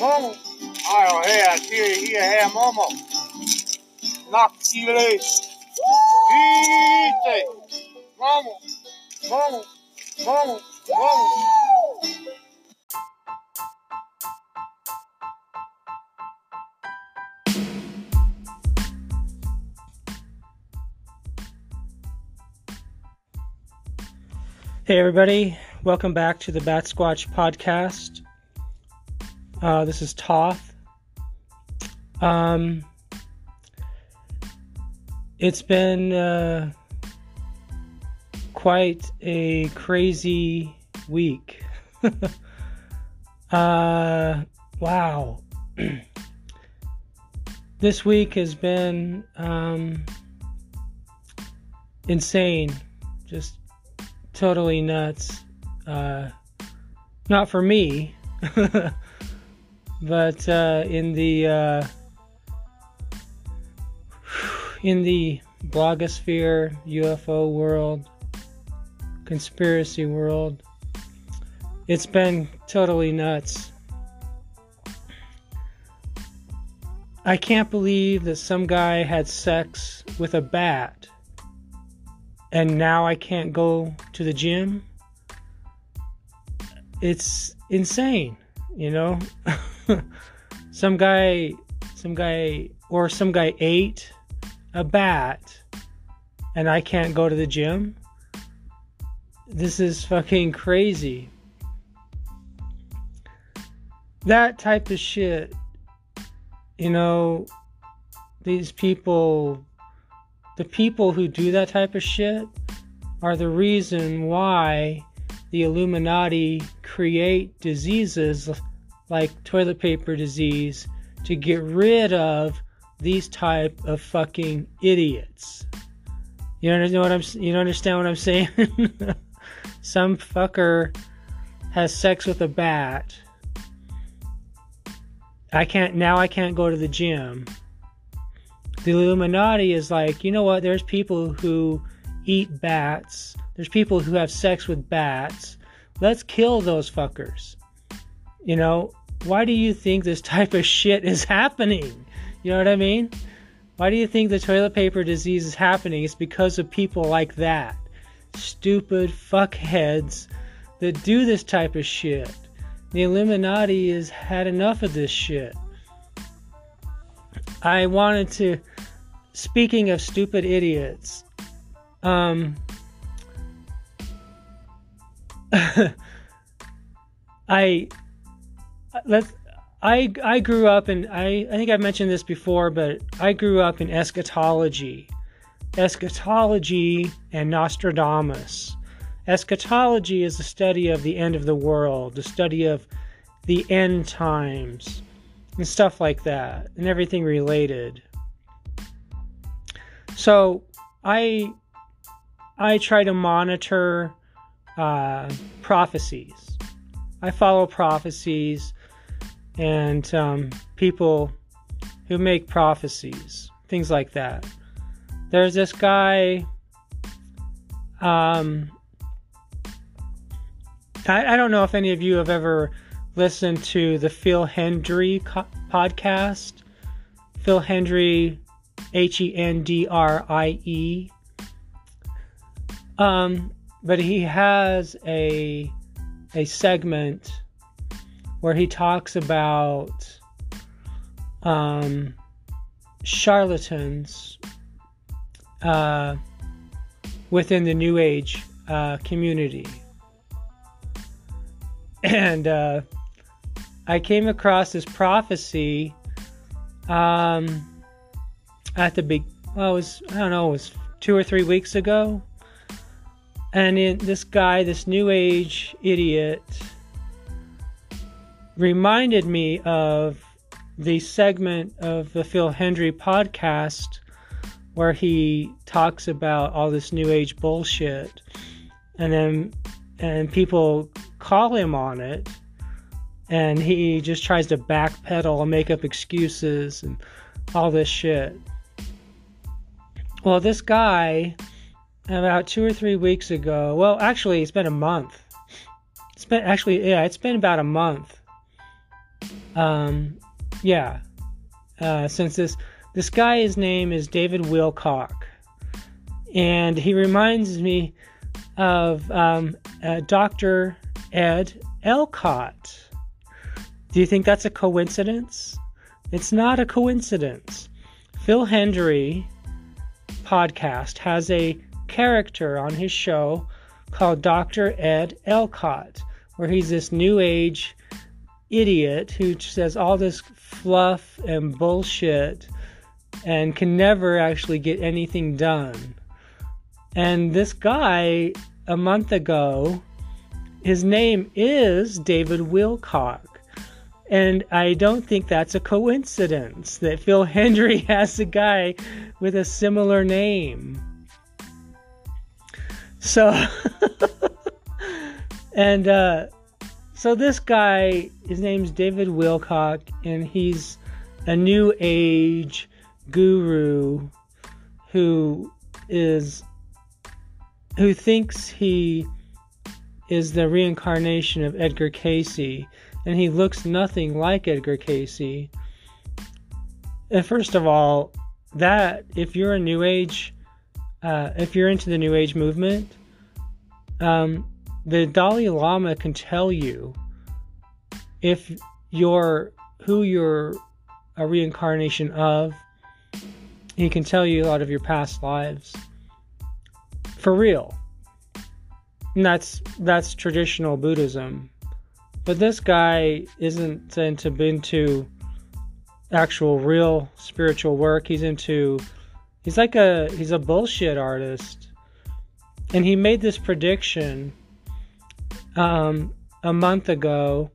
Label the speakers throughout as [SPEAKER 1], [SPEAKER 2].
[SPEAKER 1] Momo. Ajo, hea, tiri hia hea momo. Nakile. Ite. Momo. Momo. Momo. Momo.
[SPEAKER 2] Hey, everybody. Welcome back to the Bat Squatch podcast. Uh, this is Toth. Um, it's been uh, quite a crazy week. uh, wow. this week has been um, insane. Just totally nuts. Uh, not for me, but uh, in the uh, in the blogosphere, UFO world, conspiracy world, it's been totally nuts. I can't believe that some guy had sex with a bat and now I can't go to the gym. It's insane, you know. some guy, some guy, or some guy ate a bat, and I can't go to the gym. This is fucking crazy. That type of shit, you know, these people the people who do that type of shit are the reason why the Illuminati create diseases like toilet paper disease to get rid of these type of fucking idiots. You understand what I'm you don't understand what I'm saying? Some fucker has sex with a bat. I can't now I can't go to the gym the Illuminati is like, you know what? There's people who eat bats. There's people who have sex with bats. Let's kill those fuckers. You know, why do you think this type of shit is happening? You know what I mean? Why do you think the toilet paper disease is happening? It's because of people like that. Stupid fuckheads that do this type of shit. The Illuminati has had enough of this shit. I wanted to speaking of stupid idiots, um, I let's I I grew up in I I think I've mentioned this before, but I grew up in eschatology, eschatology and Nostradamus. Eschatology is the study of the end of the world, the study of the end times, and stuff like that, and everything related. So I I try to monitor uh, prophecies. I follow prophecies and um, people who make prophecies, things like that. There's this guy. Um, I, I don't know if any of you have ever listened to the Phil Hendrie co- podcast. Phil Hendrie, H E N D R I E. Um, but he has a a segment where he talks about um, charlatans uh, within the New Age uh, community, and uh, I came across this prophecy. Um, at the big well, it was I don't know, it was two or three weeks ago. And in, this guy, this new age idiot, reminded me of the segment of the Phil Hendrie podcast where he talks about all this new age bullshit and then and people call him on it and he just tries to backpedal and make up excuses and all this shit. Well, this guy, about two or three weeks ago, well, actually, it's been a month. It's been actually, yeah, it's been about a month. Um, yeah. Uh, since this this guy's name is David Wilcock, and he reminds me of um, uh, Dr. Ed Elcott. Do you think that's a coincidence? It's not a coincidence. Phil Hendrie podcast has a character on his show called Dr. Ed Elcott, where he's this new age idiot who says all this fluff and bullshit and can never actually get anything done. And this guy, a month ago, his name is David Wilcock. And I don't think that's a coincidence that Phil Hendrie has a guy with a similar name. So, and uh, so this guy, his name's David Wilcock, and he's a new age guru who is who thinks he is the reincarnation of Edgar Cayce, and he looks nothing like Edgar Cayce. And first of all, that if you're a New Age, uh, if you're into the New Age movement, um, the Dalai Lama can tell you if you're who you're a reincarnation of. He can tell you a lot of your past lives for real. And that's that's traditional Buddhism. But this guy isn't into into actual real spiritual work. He's into he's like a he's a bullshit artist. And he made this prediction um, a month ago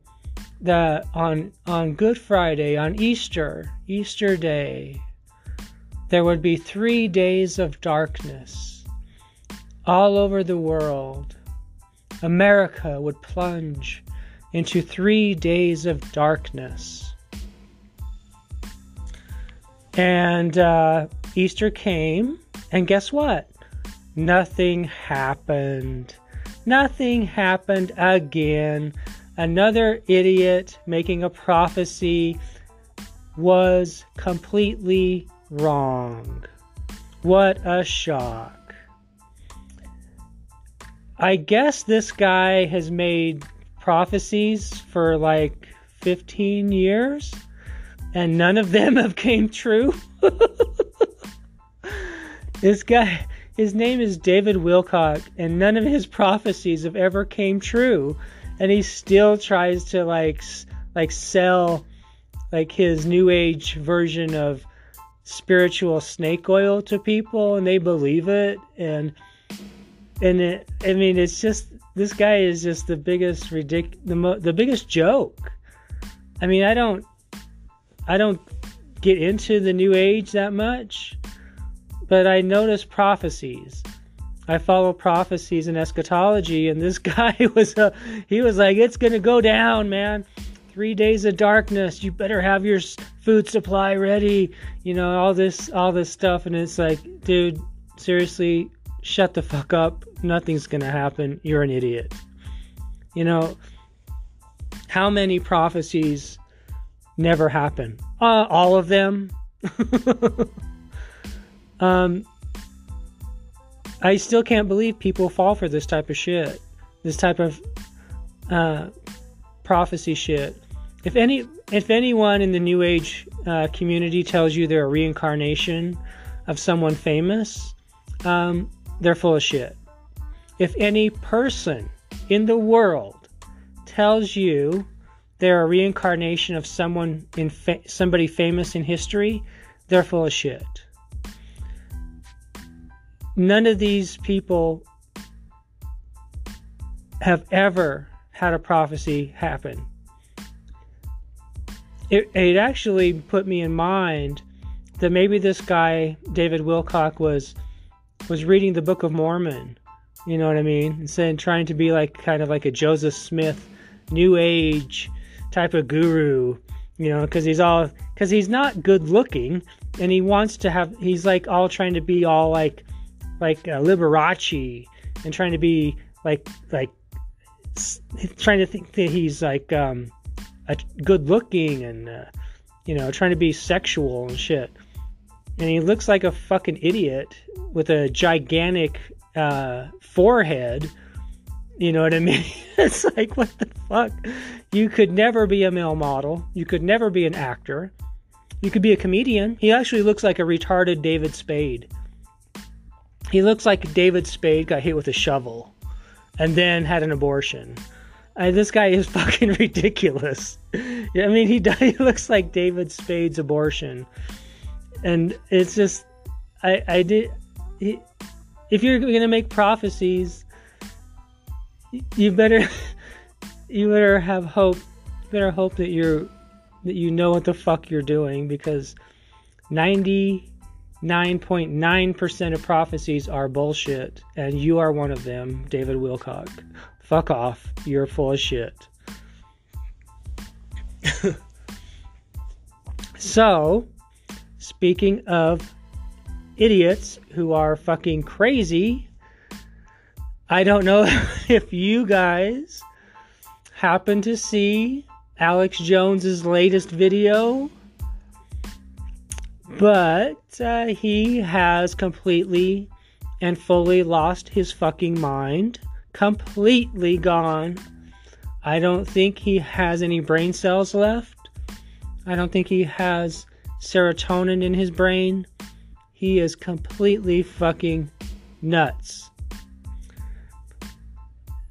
[SPEAKER 2] that on on Good Friday, on Easter, Easter Day, there would be three days of darkness all over the world. America would plunge into three days of darkness. And uh, Easter came, and guess what? Nothing happened. Nothing happened again. Another idiot making a prophecy was completely wrong. What a shock. I guess this guy has made prophecies for like 15 years and none of them have came true. this guy his name is David Wilcock and none of his prophecies have ever came true and he still tries to like like sell like his new age version of spiritual snake oil to people and they believe it and and it, I mean it's just this guy is just the biggest ridic the mo- the biggest joke. I mean I don't I don't get into the new age that much, but I notice prophecies. I follow prophecies and eschatology and this guy was a he was like it's to go down, man. Three days of darkness. You better have your food supply ready. You know all this all this stuff and it's like dude seriously shut the fuck up. Nothing's gonna happen. You're an idiot. You know how many prophecies never happen? Uh, all of them um i still can't believe people fall for this type of shit this type of uh, prophecy shit. If any, if anyone in the New Age uh, community tells you they're a reincarnation of someone famous, um, they're full of shit. If any person in the world tells you they're a reincarnation of someone in fa- somebody famous in history, they're full of shit. None of these people have ever had a prophecy happen. It, it actually put me in mind that maybe this guy David Wilcock was was reading the Book of Mormon. You know what I mean? And saying trying to be like kind of like a Joseph Smith, New Age type of guru. You know, because he's all because he's not good looking, and he wants to have. He's like all trying to be all like like uh, Liberace and trying to be like like trying to think that he's like um, uh, good looking and uh, you know trying to be sexual and shit. And he looks like a fucking idiot with a gigantic uh, forehead. You know what I mean? it's like what the fuck? You could never be a male model. You could never be an actor. You could be a comedian. He actually looks like a retarded David Spade. He looks like David Spade got hit with a shovel and then had an abortion. Uh, this guy is fucking ridiculous. I mean, he, he looks like David Spade's abortion, and it's just, I, I did. He, if you're gonna make prophecies, you better, you better have hope. You better hope that you're, that you know what the fuck you're doing because, ninety 9.9% of prophecies are bullshit, and you are one of them, David Wilcock. Fuck off. You're full of shit. so, speaking of idiots who are fucking crazy, I don't know if you guys happen to see Alex Jones's latest video but uh, he has completely and fully lost his fucking mind. Completely gone. I don't think he has any brain cells left. I don't think he has serotonin in his brain. He is completely fucking nuts.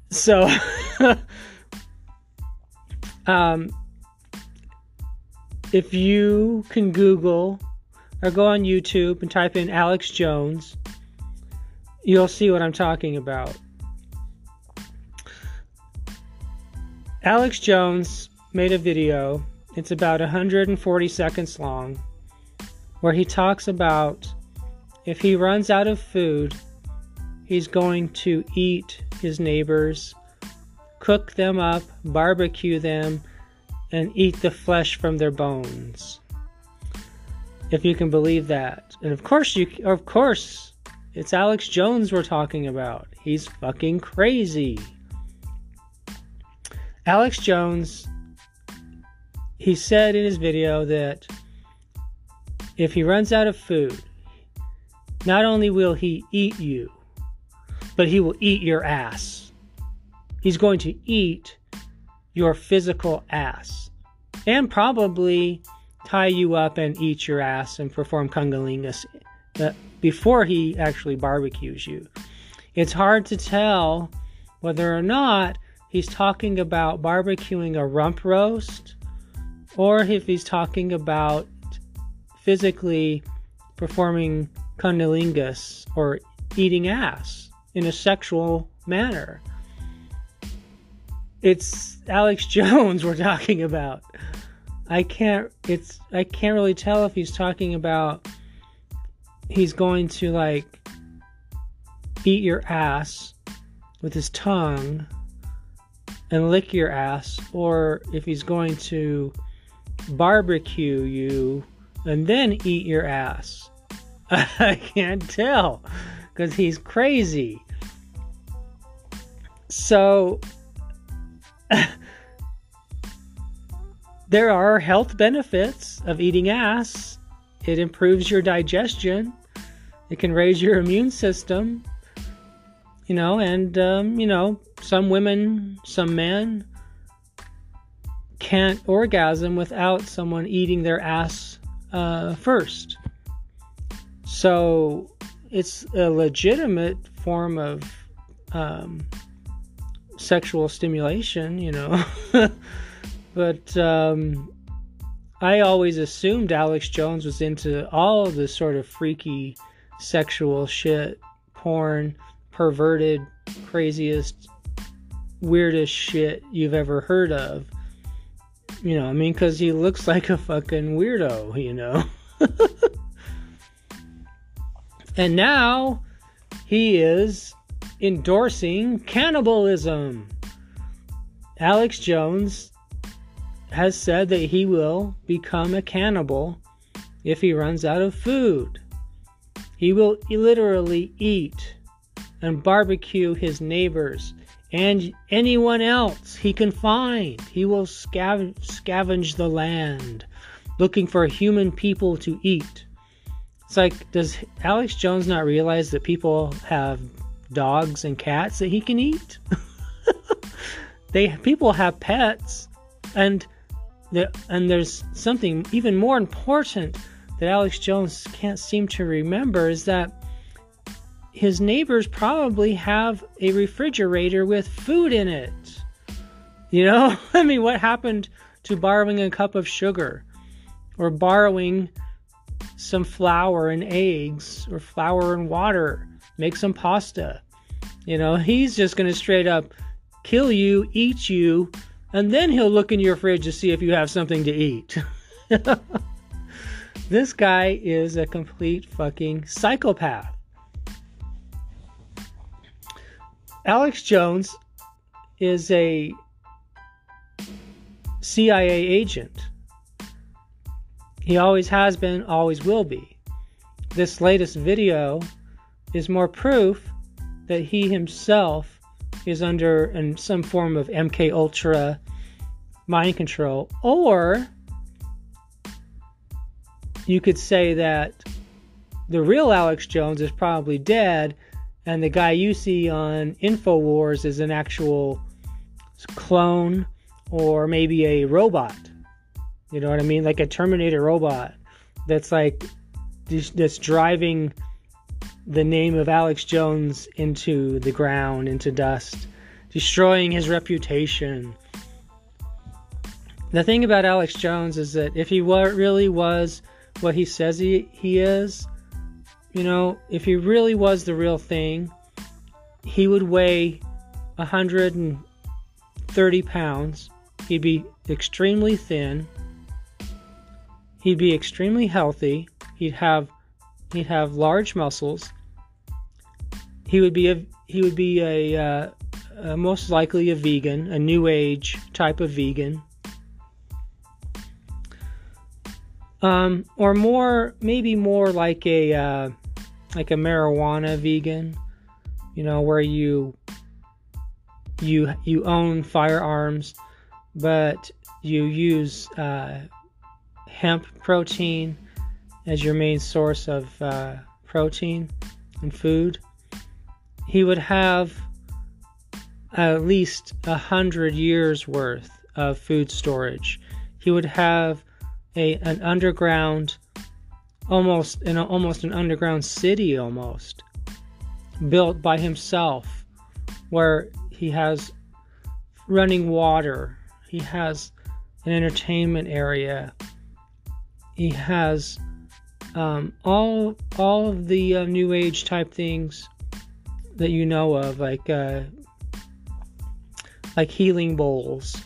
[SPEAKER 2] So, um, if you can Google or go on YouTube and type in Alex Jones, you'll see what I'm talking about. Alex Jones made a video, it's about 140 seconds long, where he talks about if he runs out of food, he's going to eat his neighbors, cook them up, barbecue them, and eat the flesh from their bones if you can believe that. And of course you of course it's Alex Jones we're talking about. He's fucking crazy. Alex Jones he said in his video that if he runs out of food, not only will he eat you, but he will eat your ass. He's going to eat your physical ass. And probably tie you up and eat your ass and perform cunnilingus uh, before he actually barbecues you. It's hard to tell whether or not he's talking about barbecuing a rump roast or if he's talking about physically performing cunnilingus or eating ass in a sexual manner. It's Alex Jones we're talking about. I can't it's I can't really tell if he's talking about he's going to like eat your ass with his tongue and lick your ass or if he's going to barbecue you and then eat your ass. I can't tell because he's crazy. So There are health benefits of eating ass. It improves your digestion. It can raise your immune system. You know, and, um, you know, some women, some men can't orgasm without someone eating their ass uh, first. So it's a legitimate form of um, sexual stimulation, you know. But um, I always assumed Alex Jones was into all the sort of freaky sexual shit, porn, perverted, craziest, weirdest shit you've ever heard of. You know, I mean, because he looks like a fucking weirdo, you know? and now he is endorsing cannibalism. Alex Jones has said that he will become a cannibal if he runs out of food. He will literally eat and barbecue his neighbors and anyone else he can find. He will scav- scavenge the land looking for human people to eat. It's like, does Alex Jones not realize that people have dogs and cats that he can eat? they people have pets, and and there's something even more important that Alex Jones can't seem to remember is that his neighbors probably have a refrigerator with food in it. You know, I mean, what happened to borrowing a cup of sugar or borrowing some flour and eggs or flour and water, make some pasta? You know, he's just going to straight up kill you, eat you, and then he'll look in your fridge to see if you have something to eat. this guy is a complete fucking psychopath. Alex Jones is a CIA agent. He always has been, always will be. This latest video is more proof that he himself is under in some form of MK Ultra mind control or you could say that the real Alex Jones is probably dead and the guy you see on InfoWars is an actual clone or maybe a robot. You know what I mean? Like a Terminator robot that's like that's driving the name of Alex Jones into the ground, into dust, destroying his reputation. The thing about Alex Jones is that if he really was what he says he, he is, you know, if he really was the real thing, he would weigh 130 pounds. He'd be extremely thin. He'd be extremely healthy. He'd have he'd have large muscles. He would be a he would be a, uh, a most likely a vegan, a new age type of vegan. Um, or more, maybe more like a uh, like a marijuana vegan, you know, where you you you own firearms, but you use uh, hemp protein as your main source of uh, protein and food. He would have at least a hundred years worth of food storage. He would have a an underground almost in a, almost an underground city almost built by himself where he has running water. He has an entertainment area. He has um, all all of the uh, new age type things that you know of like uh, like healing bowls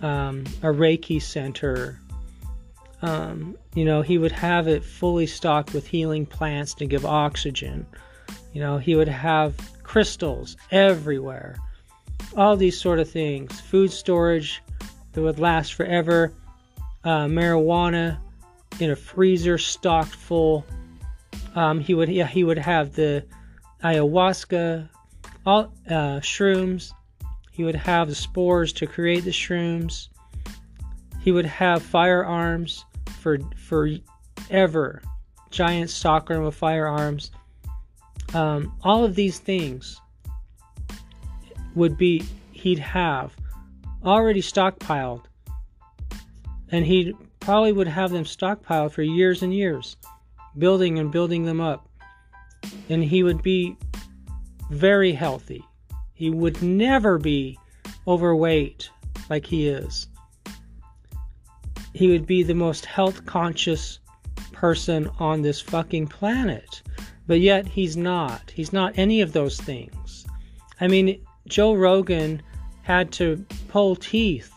[SPEAKER 2] um, a reiki center um, you know, he would have it fully stocked with healing plants to give oxygen. You know, he would have crystals everywhere. All these sort of things. Food storage that would last forever. Uh, marijuana in a freezer stocked full. Um, he would yeah, he would have the ayahuasca, all uh, shrooms. He would have the spores to create the shrooms. He would have firearms for forever. Giant stockroom of firearms. Um, all of these things would be he'd have already stockpiled, and he probably would have them stockpiled for years and years, building and building them up, and he would be very healthy. He would never be overweight like he is he would be the most health conscious person on this fucking planet. But yet he's not. He's not any of those things. I mean, Joe Rogan had to pull teeth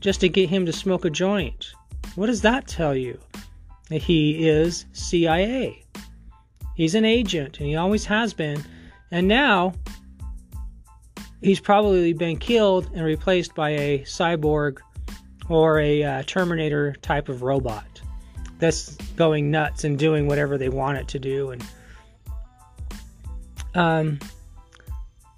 [SPEAKER 2] just to get him to smoke a joint. What does that tell you? He is CIA. He's an agent, and he always has been. And now he's probably been killed and replaced by a cyborg or a uh, Terminator type of robot that's going nuts and doing whatever they want it to do, and um,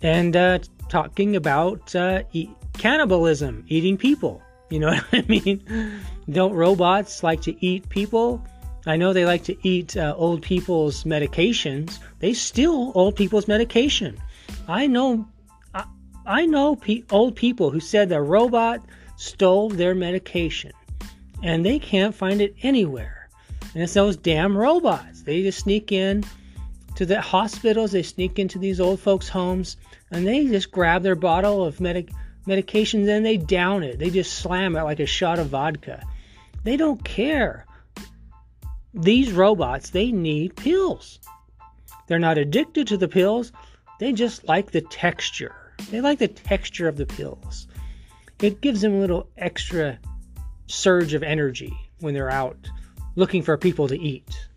[SPEAKER 2] and uh, talking about uh, eat, cannibalism, eating people. You know what I mean? Don't robots like to eat people? I know they like to eat uh, old people's medications. They steal old people's medication. I know, I, I know pe- old people who said the robot stole their medication, and they can't find it anywhere. And it's those damn robots. They just sneak in to the hospitals. They sneak into these old folks' homes, and they just grab their bottle of medic medication, then they down it. They just slam it like a shot of vodka. They don't care these robots, they need pills. They're not addicted to the pills, they just like the texture. They like the texture of the pills. It gives them a little extra surge of energy when they're out looking for people to eat.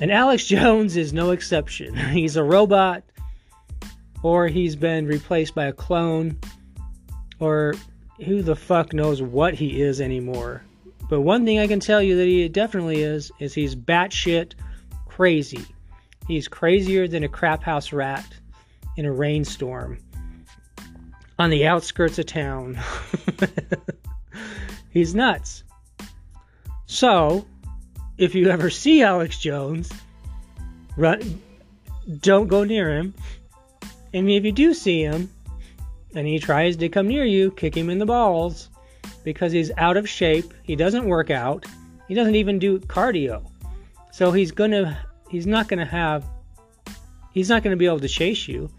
[SPEAKER 2] And Alex Jones is no exception. He's a robot, or he's been replaced by a clone, or who the fuck knows what he is anymore. But one thing I can tell you that he definitely is is he's batshit crazy. He's crazier than a crap house rat in a rainstorm on the outskirts of town. he's nuts. So, if you ever see Alex Jones, run, don't go near him. And if you do see him and he tries to come near you, kick him in the balls because he's out of shape. He doesn't work out. He doesn't even do cardio. So he's gonna he's not gonna have he's not gonna be able to chase you.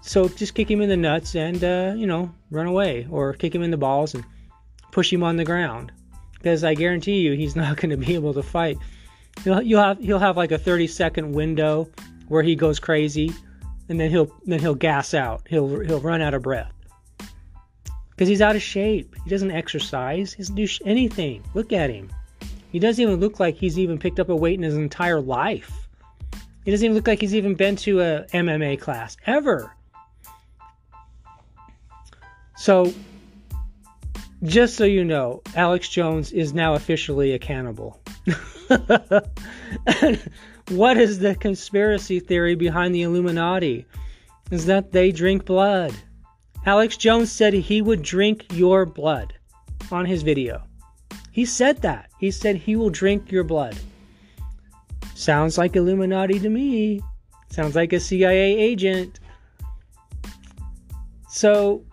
[SPEAKER 2] So just kick him in the nuts and uh, you know run away or kick him in the balls and push him on the ground because I guarantee you he's not going to be able to fight. He'll, you'll have he'll have like a 30 second window where he goes crazy and then he'll then he'll gas out. He'll he'll run out of breath because he's out of shape. He doesn't exercise. He doesn't do anything. Look at him. He doesn't even look like he's even picked up a weight in his entire life. He doesn't even look like he's even been to a MMA class ever. So, just so you know, Alex Jones is now officially a cannibal. what is the conspiracy theory behind the Illuminati? Is that they drink blood. Alex Jones said he would drink your blood on his video. He said that. He said he will drink your blood. Sounds like Illuminati to me. Sounds like a CIA agent. So,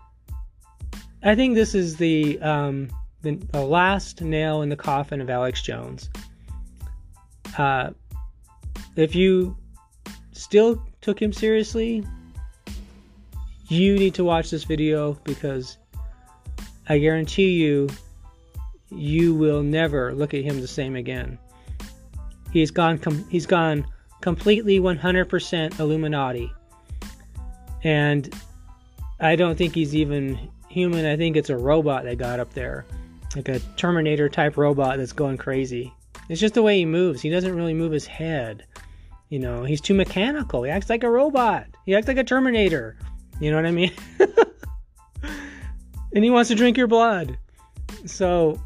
[SPEAKER 2] I think this is the, um, the, the last nail in the coffin of Alex Jones. Uh, if you still took him seriously, you need to watch this video because I guarantee you, you will never look at him the same again. He's gone. Com- he's gone completely 100% Illuminati, and I don't think he's even human. I think it's a robot that got up there, like a Terminator type robot that's going crazy. It's just the way he moves. He doesn't really move his head. You know, he's too mechanical. He acts like a robot. He acts like a Terminator. You know what I mean? and he wants to drink your blood. So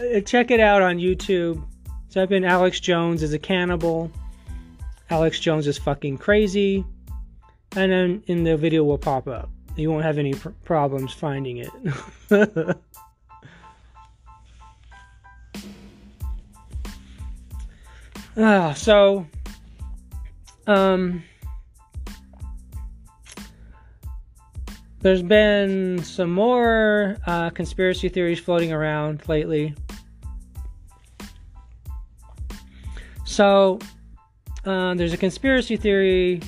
[SPEAKER 2] uh, check it out on YouTube. Type in Alex Jones is a cannibal. Alex Jones is fucking crazy. And then in the video will pop up. You won't have any pr- problems finding it. ah, so um There's been some more uh, conspiracy theories floating around lately. So, uh, there's a conspiracy theory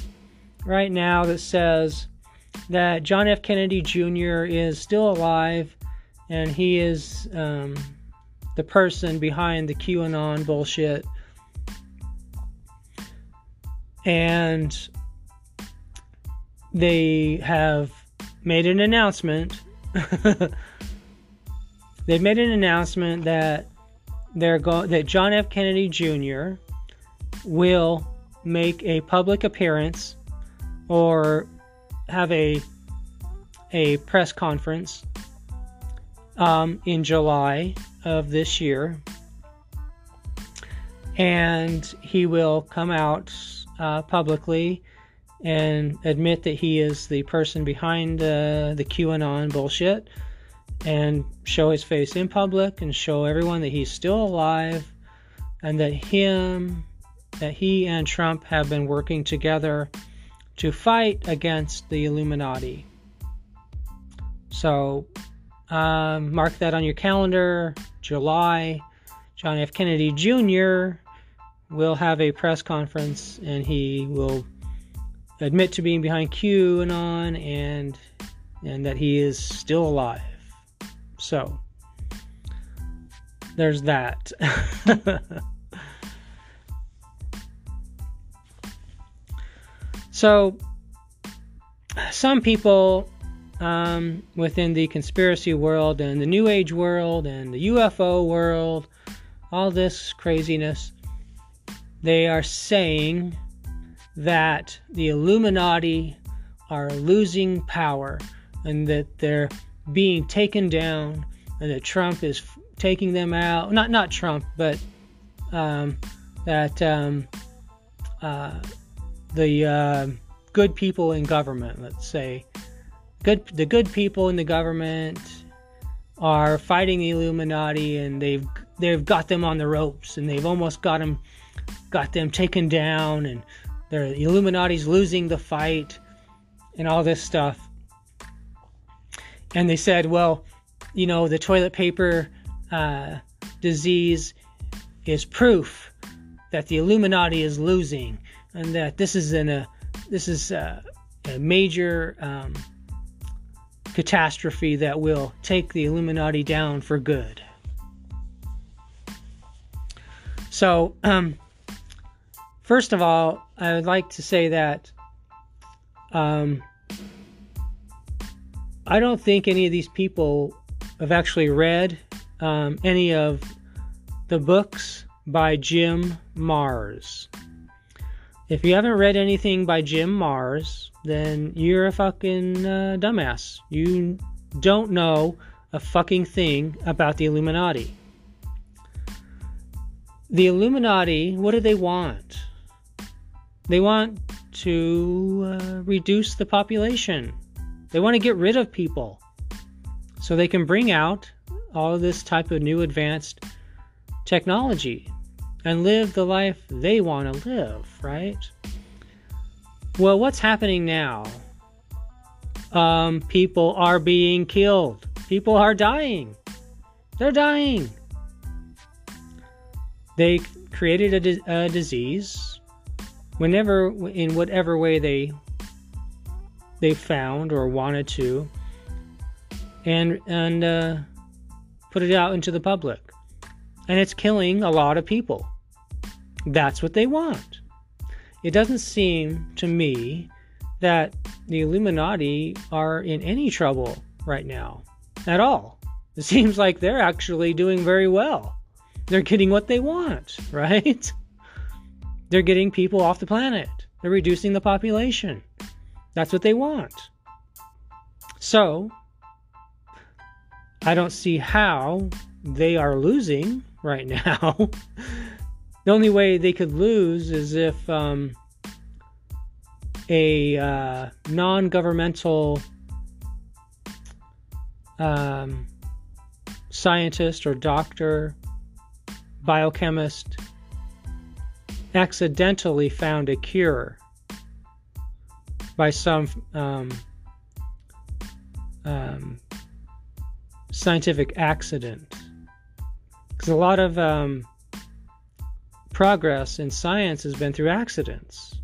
[SPEAKER 2] right now that says that John F. Kennedy Jr. is still alive and he is um, the person behind the QAnon bullshit. And they have made an announcement. They've made an announcement that they're going that John F. Kennedy Jr. will make a public appearance or have a a press conference um, in July of this year, and he will come out uh, publicly and admit that he is the person behind uh, the QAnon bullshit and show his face in public and show everyone that he's still alive and that him that he and Trump have been working together to fight against the Illuminati. So um, mark that on your calendar. July, John F. Kennedy Jr. will have a press conference and he will admit to being behind QAnon and on, and and that he is still alive. So there's that. so some people um, within the conspiracy world and the New Age world and the UFO world, all this craziness, they are saying that the Illuminati are losing power and that they're being taken down and that Trump is taking them out. Not not Trump, but um, that um, uh, the uh, good people in government, let's say, good the good people in the government are fighting the Illuminati and they've they've got them on the ropes and they've almost got them got them taken down and the Illuminati's losing the fight and all this stuff. And they said, well, you know, the toilet paper uh, disease is proof that the Illuminati is losing, and that this is in a this is a, a major um, catastrophe that will take the Illuminati down for good. So, um, first of all, I would like to say that um, I don't think any of these people have actually read um, any of the books by Jim Marrs. If you haven't read anything by Jim Marrs, then you're a fucking uh, dumbass. You don't know a fucking thing about the Illuminati. The Illuminati, what do they want? They want to uh, reduce the population. They want to get rid of people so they can bring out all of this type of new advanced technology and live the life they want to live, right? Well, what's happening now? Um, people are being killed. People are dying. They're dying. They created a, di- a disease whenever in whatever way they they found or wanted to and and uh, put it out into the public. And it's killing a lot of people. That's what they want. It doesn't seem to me that the illuminati are in any trouble right now at all. It seems like they're actually doing very well. They're getting what they want right they're getting people off the planet. They're reducing the population. That's what they want. So, I don't see how they are losing right now. the only way they could lose is if um, a uh, non governmental um, scientist or doctor, biochemist, accidentally found a cure by some um, um, scientific accident. Because a lot of um, progress in science has been through accidents.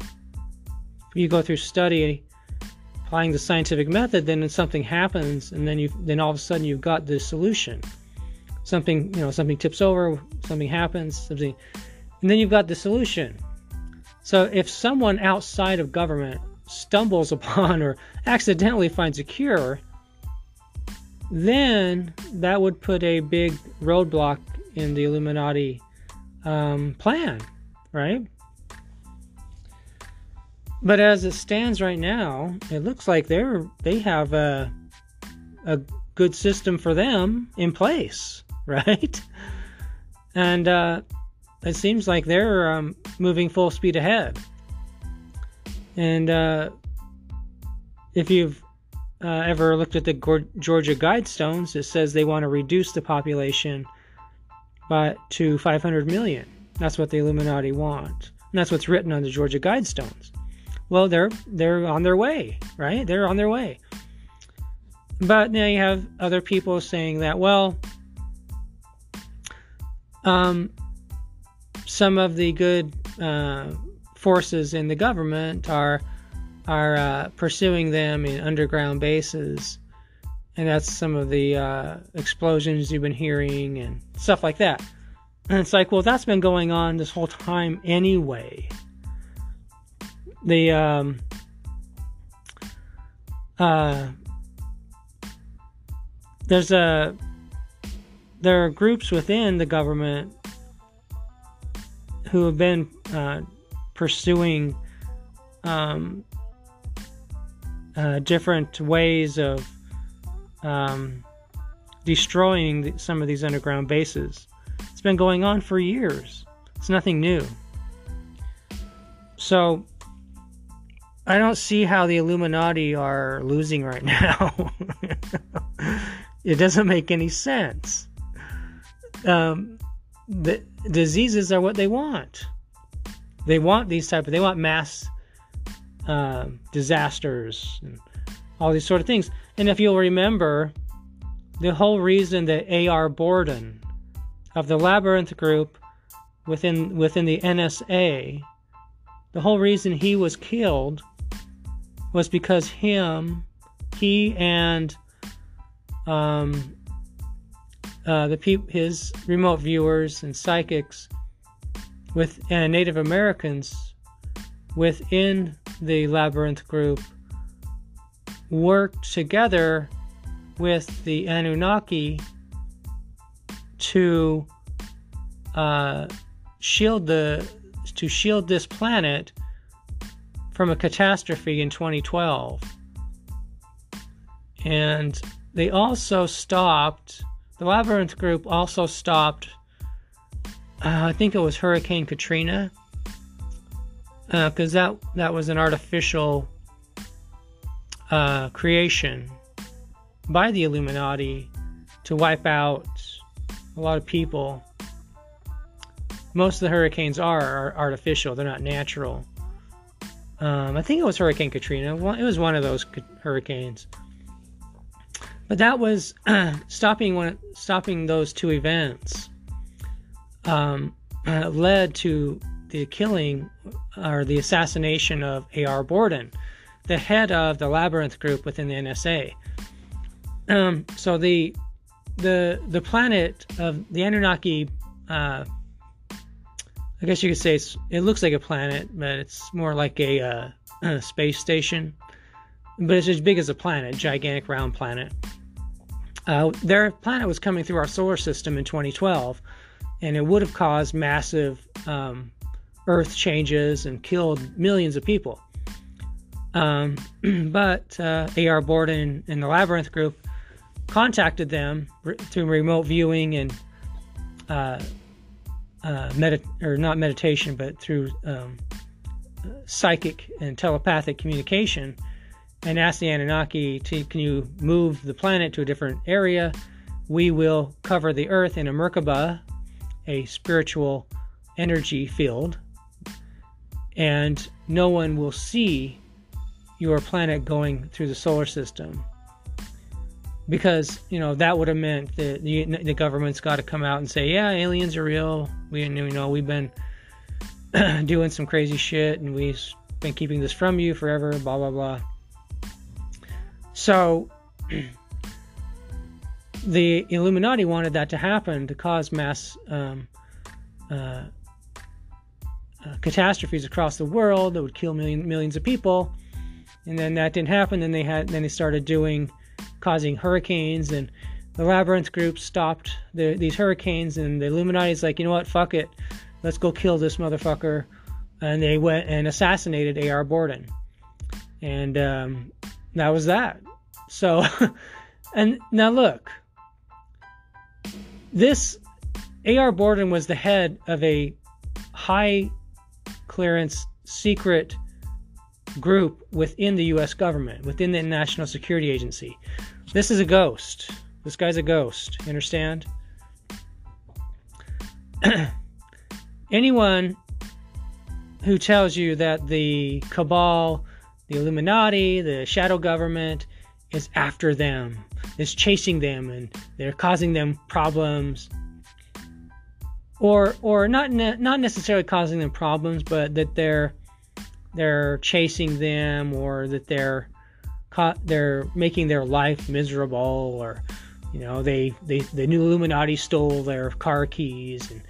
[SPEAKER 2] You go through study applying the scientific method, then something happens, and then you then all of a sudden you've got the solution. Something you know, something tips over, something happens, something and then you've got the solution. So if someone outside of government stumbles upon or accidentally finds a cure, then that would put a big roadblock in the Illuminati um, plan, right? But as it stands right now, it looks like they're they have a a good system for them in place, right? And uh, it seems like they're um, moving full speed ahead. And uh, if you've uh, ever looked at the Georgia Guidestones, it says they want to reduce the population by to 500 million. That's what the Illuminati want, and that's what's written on the Georgia Guidestones. Well, they're they're on their way, right? They're on their way. But now you have other people saying that, well, um, some of the good uh, forces in the government are are uh, pursuing them in underground bases, and that's some of the uh, explosions you've been hearing and stuff like that. And it's like, well, that's been going on this whole time anyway. The um, uh, there's a there are groups within the government who have been uh, pursuing um, uh, different ways of um, destroying the, some of these underground bases. It's been going on for years. It's nothing new. So I don't see how the Illuminati are losing right now. it doesn't make any sense. Um, the diseases are what they want. They want these type of. They want mass uh, disasters and all these sort of things. And if you'll remember, the whole reason that A.R. Borden of the Labyrinth Group within within the NSA, the whole reason he was killed was because him, he and um, uh, the his remote viewers and psychics with Native Americans within the labyrinth group worked together with the Anunnaki to uh, shield the to shield this planet from a catastrophe in 2012. And they also stopped the Labyrinth group also stopped, uh, I think it was Hurricane Katrina, because uh, that, that was an artificial uh, creation by the Illuminati to wipe out a lot of people. Most of the hurricanes are, are artificial, they're not natural. Um, I think it was Hurricane Katrina. Well it was one of those hurricanes. But that was stopping one, stopping those two events um, uh, led to the killing or the assassination of A.R. Borden, the head of the Labyrinth group within the NSA. Um, so the the the planet of the Anunnaki, uh, I guess you could say it looks like a planet, but it's more like a, uh, a space station. But it's as big as a planet, gigantic round planet. Uh, their planet was coming through our solar system in 2012, and it would have caused massive um, Earth changes and killed millions of people. Um, but uh, A.R. Borden and the Labyrinth Group contacted them re- through remote viewing and uh, uh, or not meditation, but through um, psychic and telepathic communication and ask the Anunnaki to can you move the planet to a different area? We will cover the Earth in a Merkaba, a spiritual energy field, and no one will see your planet going through the solar system. Because you know that would have meant that the, the government's got to come out and say, "Yeah, aliens are real. We you know we've been doing some crazy shit, and we've been keeping this from you forever." Blah blah blah. So the Illuminati wanted that to happen to cause mass um, uh, uh, catastrophes across the world that would kill million, millions of people. And then that didn't happen. Then they had then they started doing causing hurricanes and the labyrinth group stopped the, these hurricanes and the Illuminati's like, you know what, fuck it, let's go kill this motherfucker. And they went and assassinated A.R. Borden. And um, that was that. So, and now look, this A.R. Borden was the head of a high clearance secret group within the U.S. government, within the National Security Agency. This is a ghost. This guy's a ghost. You understand? Anyone who tells you that the cabal, the Illuminati, the shadow government is after them, is chasing them, and they're causing them problems, or or not ne- not necessarily causing them problems, but that they're they're chasing them, or that they're they're making their life miserable, or you know they they the new Illuminati stole their car keys, and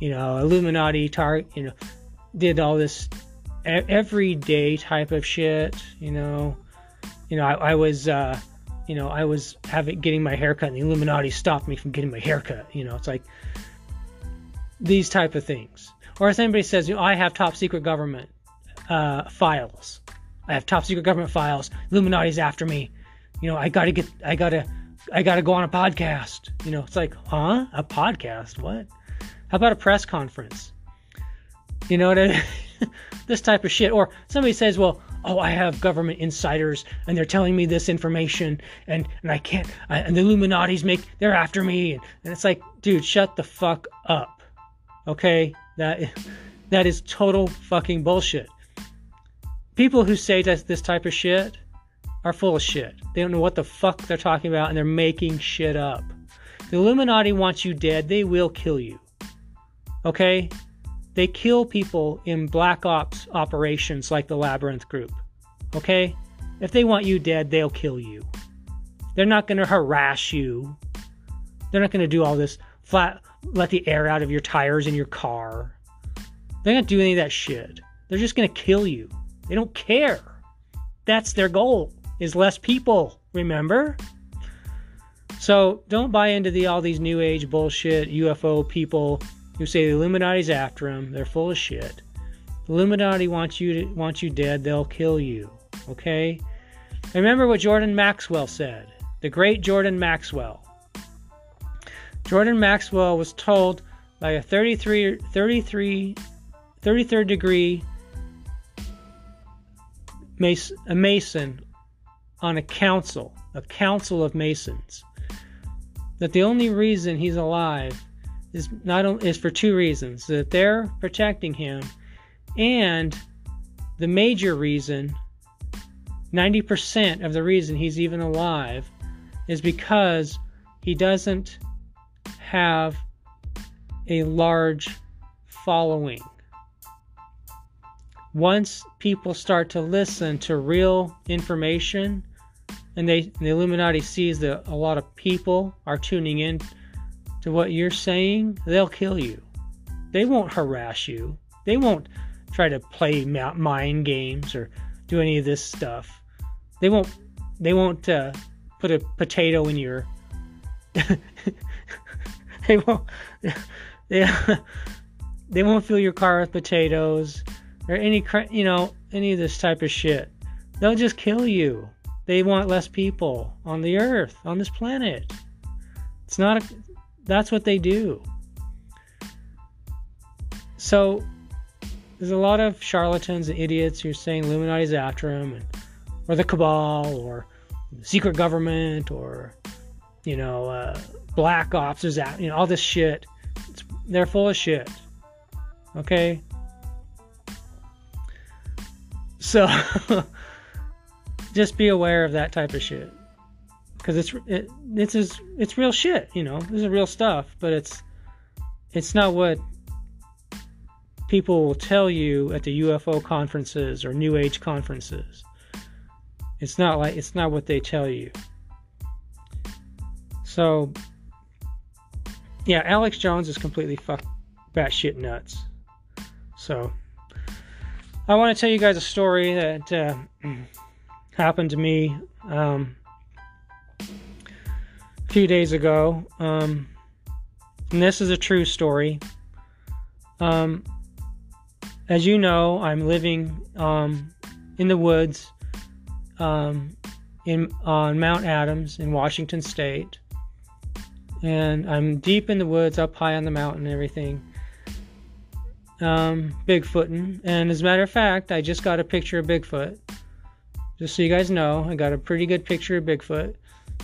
[SPEAKER 2] you know Illuminati tar you know did all this everyday type of shit, you know. You know, I, I was uh you know, I was having getting my haircut and the Illuminati stopped me from getting my haircut. You know, it's like these type of things. Or if anybody says, you know, I have top secret government uh, files. I have top secret government files. Illuminati's after me. You know, I gotta get, I gotta, I gotta go on a podcast. You know, it's like, huh? A podcast? What? How about a press conference? You know what I mean? this type of shit. Or somebody says, well, oh, I have government insiders and they're telling me this information and, and I can't, I, and the Illuminati's make, they're after me. And, and it's like, dude, shut the fuck up. Okay? That, that is total fucking bullshit. People who say that this type of shit are full of shit. They don't know what the fuck they're talking about and they're making shit up. The Illuminati wants you dead, they will kill you. Okay? They kill people in black ops operations like the Labyrinth Group. Okay? If they want you dead, they'll kill you. They're not going to harass you. They're not going to do all this flat, let the air out of your tires in your car. They're not do any of that shit. They're just going to kill you. They don't care. That's their goal, is less people, remember? So don't buy into the all these new age bullshit UFO people who say the Illuminati's after them. They're full of shit. The Illuminati wants you to wants you dead. They'll kill you. Okay. Remember what Jordan Maxwell said. The great Jordan Maxwell. Jordan Maxwell was told by a 33, 33, 33rd degree mason, a mason on a council, a council of masons, that the only reason he's alive is not only is for two reasons that they're protecting him and the major reason 90% of the reason he's even alive is because he doesn't have a large following. Once people start to listen to real information and they the Illuminati sees that a lot of people are tuning in to what you're saying, they'll kill you. They won't harass you. They won't try to play mind games or do any of this stuff. They won't. They won't uh, put a potato in your. they won't. They, they won't fill your car with potatoes or any you know any of this type of shit. They'll just kill you. They want less people on the earth on this planet. It's not a that's what they do. So there's a lot of charlatans and idiots who are saying Illuminati's after him, and, or the cabal, or secret government, or you know, uh, black ops is out. You know, all this shit. It's, they're full of shit. Okay. So just be aware of that type of shit because it's it, it's is it's real shit. You know, this is real stuff, but it's it's not what people will tell you at the UFO conferences or New Age conferences. It's not like it's not what they tell you. So, yeah, Alex Jones is completely fuck batshit nuts. So, I want to tell you guys a story that uh, happened to me. Um, few days ago. Um, and this is a true story. Um, as you know, I'm living um, in the woods um, in on Mount Adams in Washington State, and I'm deep in the woods, up high on the mountain, and everything. um, Bigfooting. And as a matter of fact, I just got a picture of Bigfoot. Just so you guys know, I got a pretty good picture of Bigfoot.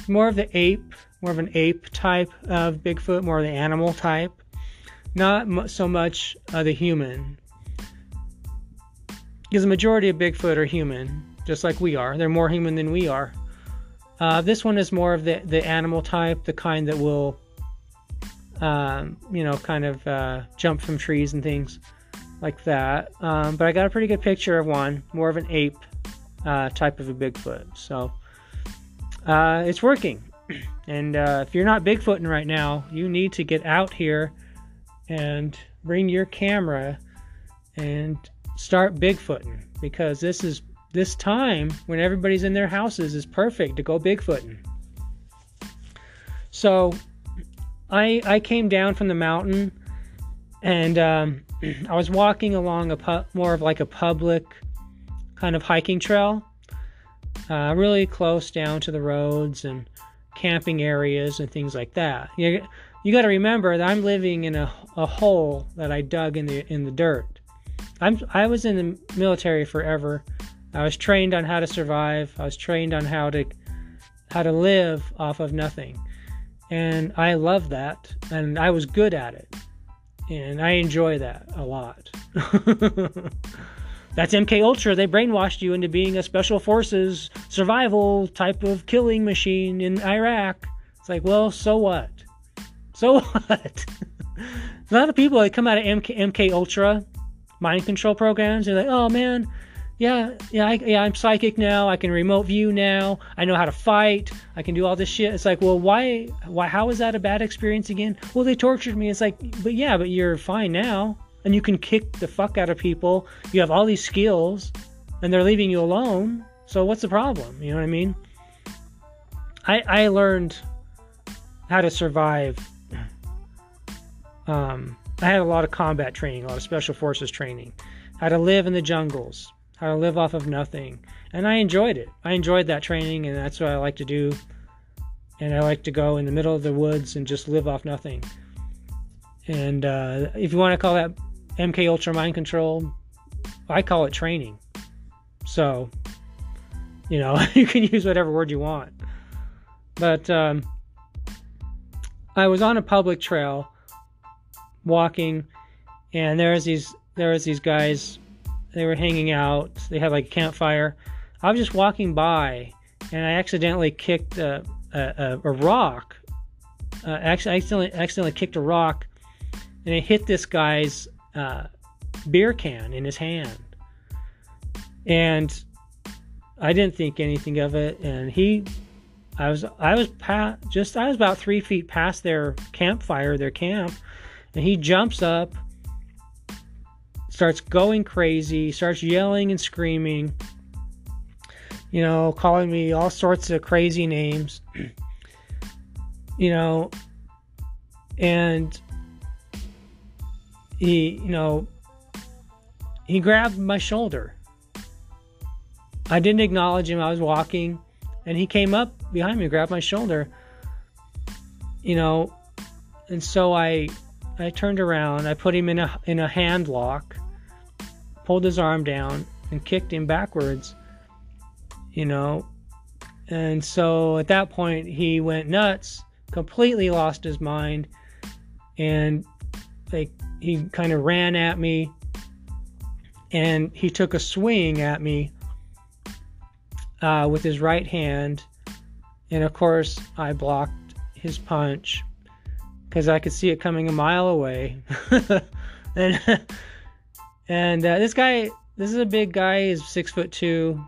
[SPEAKER 2] More of the ape, more of an ape type of Bigfoot, more of the animal type. Not so much uh, the human. Because the majority of Bigfoot are human, just like we are. They're more human than we are. Uh, this one is more of the, the animal type, the kind that will um, you know, kind of uh, jump from trees and things like that. Um, but I got a pretty good picture of one, more of an ape uh, type of a Bigfoot. So uh, it's working. And uh, if you're not Bigfooting right now, you need to get out here and bring your camera and start Bigfooting because this is this time when everybody's in their houses is perfect to go Bigfooting. So I I came down from the mountain, and um, I was walking along a pu- more of like a public kind of hiking trail, uh, really close down to the roads and camping areas and things like that. You you got to remember that I'm living in a, a hole that I dug in the in the dirt. I'm I was in the military forever. I was trained on how to survive. I was trained on how to how to live off of nothing and I love that, and I was good at it, and I enjoy that a lot. That's MK Ultra. They brainwashed you into being a special forces survival type of killing machine in Iraq. It's like, well, so what? So what? a lot of people that come out of MK, MK Ultra mind control programs, they're like, oh man, yeah, yeah, I, yeah, I'm psychic now. I can remote view now. I know how to fight. I can do all this shit. It's like, well, why, why, how is that a bad experience again? Well, they tortured me. It's like, but yeah, but you're fine now, and you can kick the fuck out of people. You have all these skills, and they're leaving you alone. So what's the problem? You know what I mean? I I learned how to survive. Um, I had a lot of combat training, a lot of special forces training, how to live in the jungles how to live off of nothing. And I enjoyed it. I enjoyed that training, and that's what I like to do. And I like to go in the middle of the woods and just live off nothing. And uh, if you want to call that MK Ultra mind control, I call it training. So, you know, you can use whatever word you want. But um, I was on a public trail walking, and there's these there was these guys they were hanging out. They had like a campfire. I was just walking by, and I accidentally kicked a, a, a rock. Uh, actually, I accidentally, accidentally kicked a rock, and it hit this guy's uh, beer can in his hand. And I didn't think anything of it. And he, I was, I was pa- just, I was about three feet past their campfire, their camp, and he jumps up starts going crazy, starts yelling and screaming, you know, calling me all sorts of crazy names, you know, and he, you know, he grabbed my shoulder. I didn't acknowledge him. I was walking, and he came up behind me, grabbed my shoulder. You know, and so I I turned around. I put him in a in a hand lock, pulled his arm down, and kicked him backwards. You know, and so at that point he went nuts, completely lost his mind, and like he kind of ran at me, and he took a swing at me uh, with his right hand, and of course I blocked his punch because I could see it coming a mile away. and and uh, this guy, this is a big guy. He's six foot two,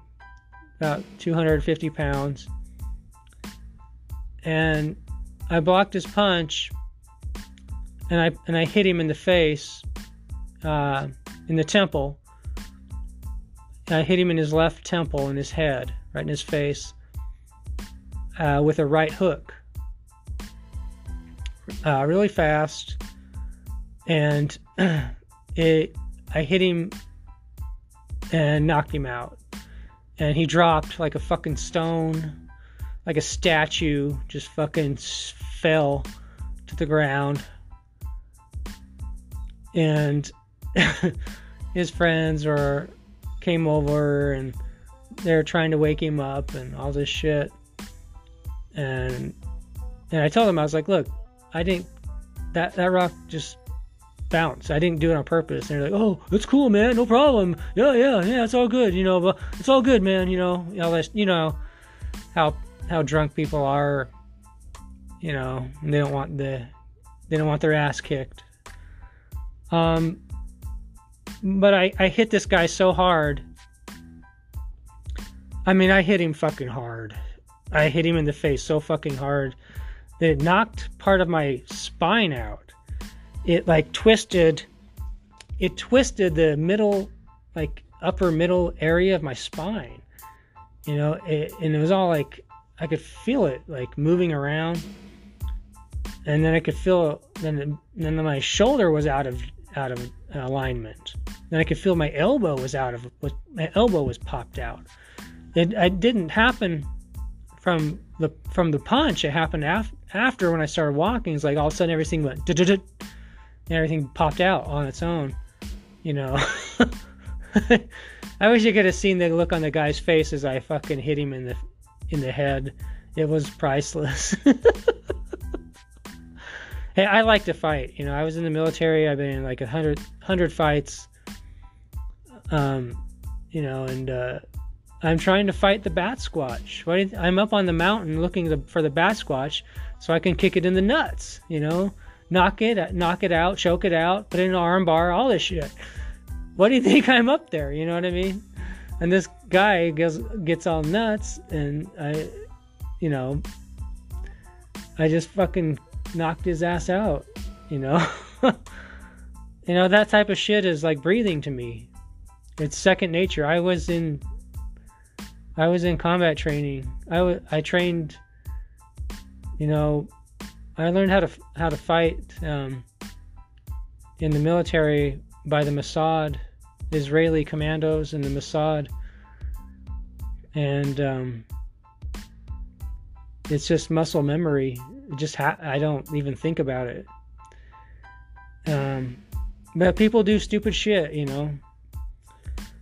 [SPEAKER 2] about 250 pounds. And I blocked his punch, and I and I hit him in the face, uh, in the temple. I hit him in his left temple, in his head, right in his face, uh, with a right hook. Uh, really fast, and it I hit him and knocked him out, and he dropped like a fucking stone, like a statue, just fucking fell to the ground, and his friends or came over and they're trying to wake him up and all this shit. And and I told him I was like, look, I didn't that that rock just bounced. I didn't do it on purpose. And they're like, oh, it's cool, man, no problem. Yeah, yeah, yeah, it's all good, you know. But it's all good, man. You know, all this, you know how how drunk people are. You know, they don't want the they don't want their ass kicked. Um, but I, I hit this guy so hard. I mean, I hit him fucking hard. I hit him in the face so fucking hard that it knocked part of my spine out. It like twisted, it twisted the middle, like upper middle area of my spine. You know, it, and it was all like, I could feel it like moving around. And then I could feel, then, then my shoulder was out of out of uh, alignment. Then I could feel my elbow was out of my elbow was popped out. It, it didn't happen from the from the punch. It happened af- after when I started walking. It's like all of a sudden everything went and everything popped out on its own. You know. I wish you could have seen the look on the guy's face as I fucking hit him in the in the head. It was priceless. hey, I like to fight. You know, I was in the military. I've been in like a hundred hundred fights. Um, you know, and uh, I'm trying to fight the bat squatch. I'm up on the mountain looking for the bat squatch so I can kick it in the nuts. You know, knock it, knock it out, choke it out, put it in an arm bar, all this shit. What do you think I'm up there? You know what I mean? And this guy gets gets all nuts, and I, you know, I just fucking knocked his ass out, you know? you know, that type of shit is like breathing to me. It's second nature. I was in I was in combat training. I, w- I trained you know, I learned how to how to fight um, in the military by the Mossad, Israeli commandos and the Mossad, and um, it's just muscle memory. It just ha- I don't even think about it. Um, but people do stupid shit, you know.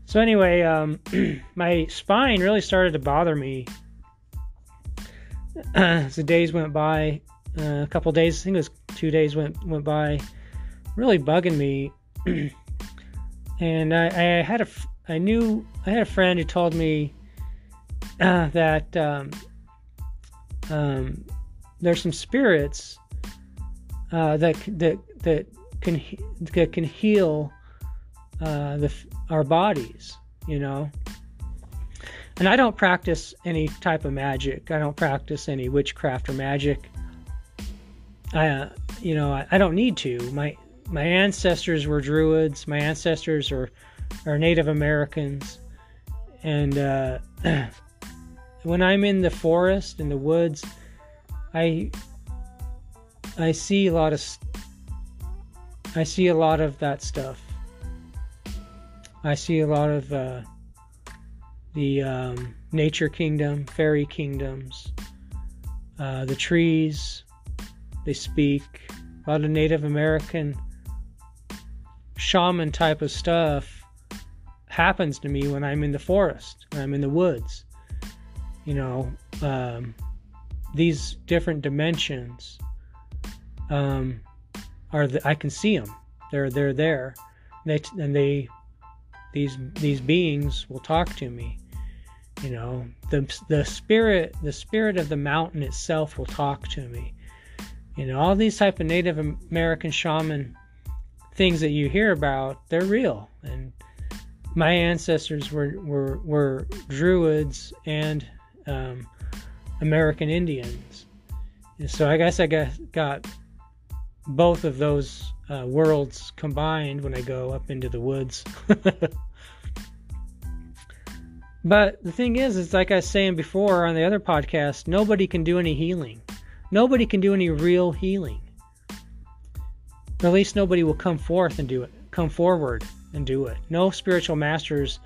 [SPEAKER 2] So anyway, um, my spine really started to bother me as the days went by. Uh, a couple days, I think it was two days went went by, really bugging me. and I, I, had a, I knew I had a friend who told me uh, that um, um, there's some spirits uh, that that that can that can heal uh, the our bodies, you know. And I don't practice any type of magic. I don't practice any witchcraft or magic. I, uh, you know, I, I don't need to. My my ancestors were druids. My ancestors are are Native Americans, and uh, when I'm in the forest in the woods, I I see a lot of I see a lot of that stuff. I see a lot of uh, the um, nature kingdom, fairy kingdoms, uh, the trees. They speak a lot of Native American shaman type of stuff happens to me when I'm in the forest, when I'm in the woods. You know, um, these different dimensions um, are the, I can see them. They're they're there. They and they these these beings will talk to me. You know, the the spirit the spirit of the mountain itself will talk to me. You know, all these type of Native American shaman things that you hear about, they're real. And my ancestors were were, were druids and um, American Indians. And so I guess I got both of those uh, worlds combined when I go up into the woods. but the thing is, it's like I was saying before on the other podcast, nobody can do any healing. Nobody can do any real healing. At least nobody will come forth and do it, come forward and do it. No spiritual masters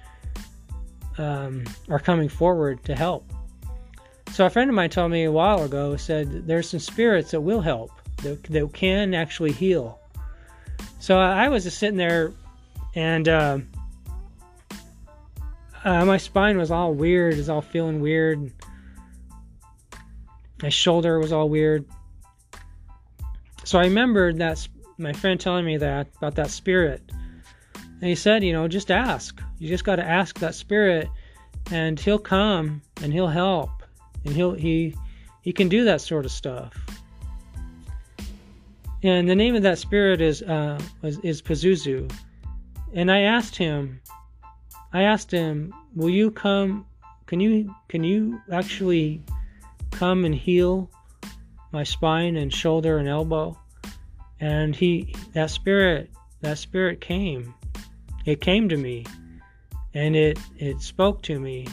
[SPEAKER 2] um, are coming forward to help. So a friend of mine told me a while ago said there's some spirits that will help, that, that can actually heal. So I was just sitting there and uh, uh, my spine was all weird. It was all feeling weird. My shoulder was all weird. So I remembered that my friend telling me that about that spirit, and he said, you know, just ask. You just got to ask that spirit, and he'll come and he'll help, and he'll he he can do that sort of stuff. And the name of that spirit is uh, is, is Pazuzu. And I asked him, I asked him, will you come? Can you can you actually come and heal my spine and shoulder and elbow? And he that spirit that spirit came. It came to me, and it it spoke to me,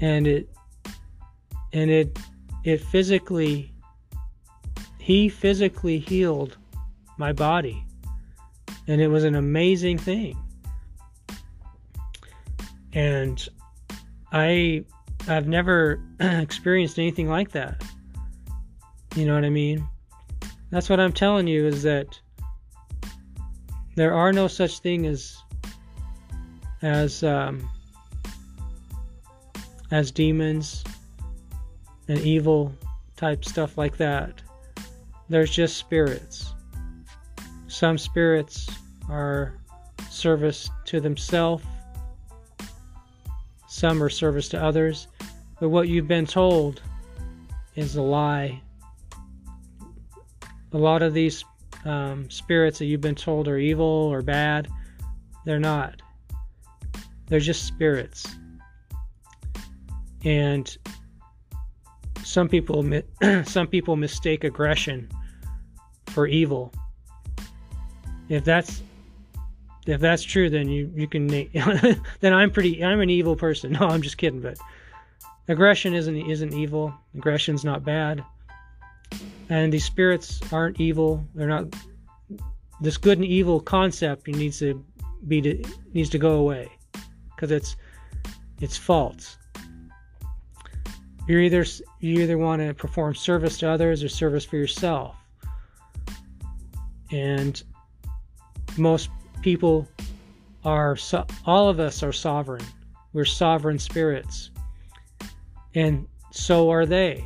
[SPEAKER 2] and it and it it physically he physically healed my body. And it was an amazing thing. And i i've never experienced anything like that. You know what i mean? That's what i'm telling you is that there are no such thing as as um, as demons and evil type stuff like that. There's just spirits. Some spirits are service to themselves, some are service to others, but what you've been told is a lie. A lot of these um, spirits that you've been told are evil or bad, they're not. They're just spirits. And some people some people mistake aggression for evil. If that's if that's true, then you you can then I'm pretty I'm an evil person. No, I'm just kidding. But aggression isn't isn't evil. Aggression's not bad. And these spirits aren't evil. They're not. This good and evil concept needs to be to, needs to go away because it's it's false. You're either you either want to perform service to others or service for yourself. And most people are so, all of us are sovereign. We're sovereign spirits. And so are they.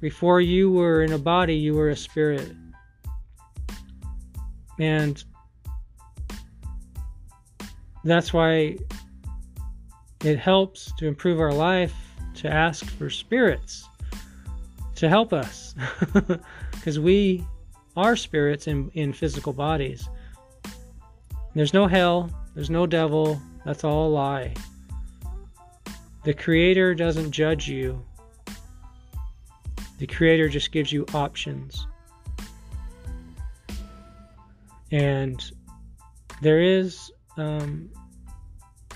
[SPEAKER 2] Before you were in a body, you were a spirit. And that's why it helps to improve our life to ask for spirits to help us because we are spirits in, in physical bodies. There's no hell, there's no devil, that's all a lie. The Creator doesn't judge you, the Creator just gives you options. And there is um,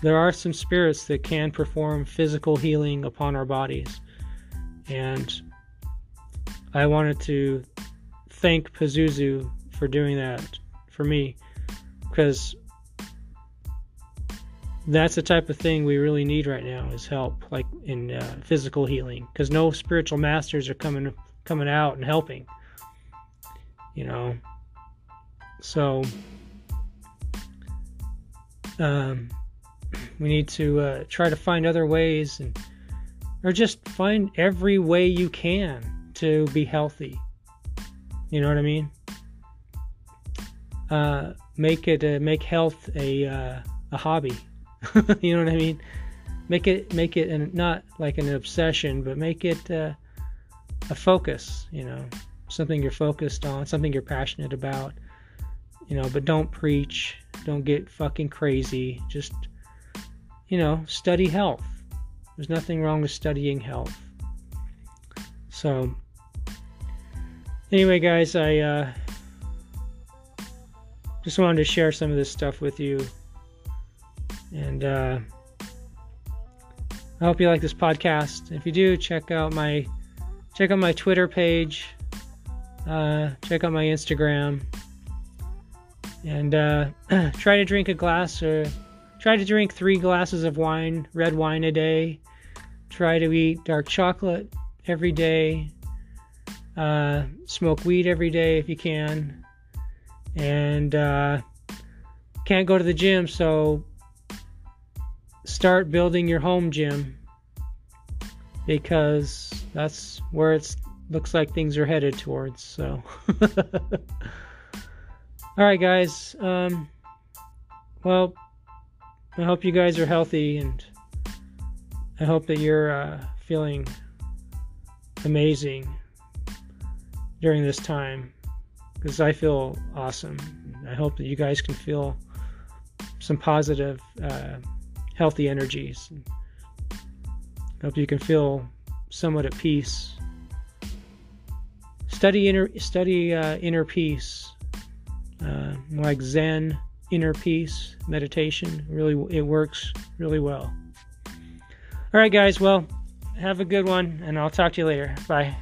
[SPEAKER 2] there are some spirits that can perform physical healing upon our bodies. And I wanted to thank Pazuzu for doing that for me because that's the type of thing we really need right now is help like in uh, physical healing because no spiritual masters are coming coming out and helping you know so um we need to uh, try to find other ways and or just find every way you can to be healthy. You know what I mean? Uh, make it uh, make health a uh, a hobby. you know what I mean? Make it make it an, not like an obsession, but make it uh, a focus. You know, something you're focused on, something you're passionate about. You know, but don't preach. Don't get fucking crazy. Just you know, study health. There's nothing wrong with studying health. So, anyway, guys, I uh, just wanted to share some of this stuff with you. And uh, I hope you like this podcast. If you do, check out my check out my Twitter page. Uh, check out my Instagram. And uh, try to drink a glass or Try to drink three glasses of wine, red wine a day. Try to eat dark chocolate every day. Uh, smoke weed every day if you can. And uh, can't go to the gym, so start building your home gym because that's where it looks like things are headed towards. So, all right, guys. Um, well, I hope you guys are healthy and I hope that you're uh, feeling amazing during this time because I feel awesome. I hope that you guys can feel some positive, uh, healthy energies. I hope you can feel somewhat at peace. Study inner study uh, inner peace, uh, like Zen inner peace meditation. Really, it works really well. All right, guys. Well, have a good one, and I'll talk to you later. Bye.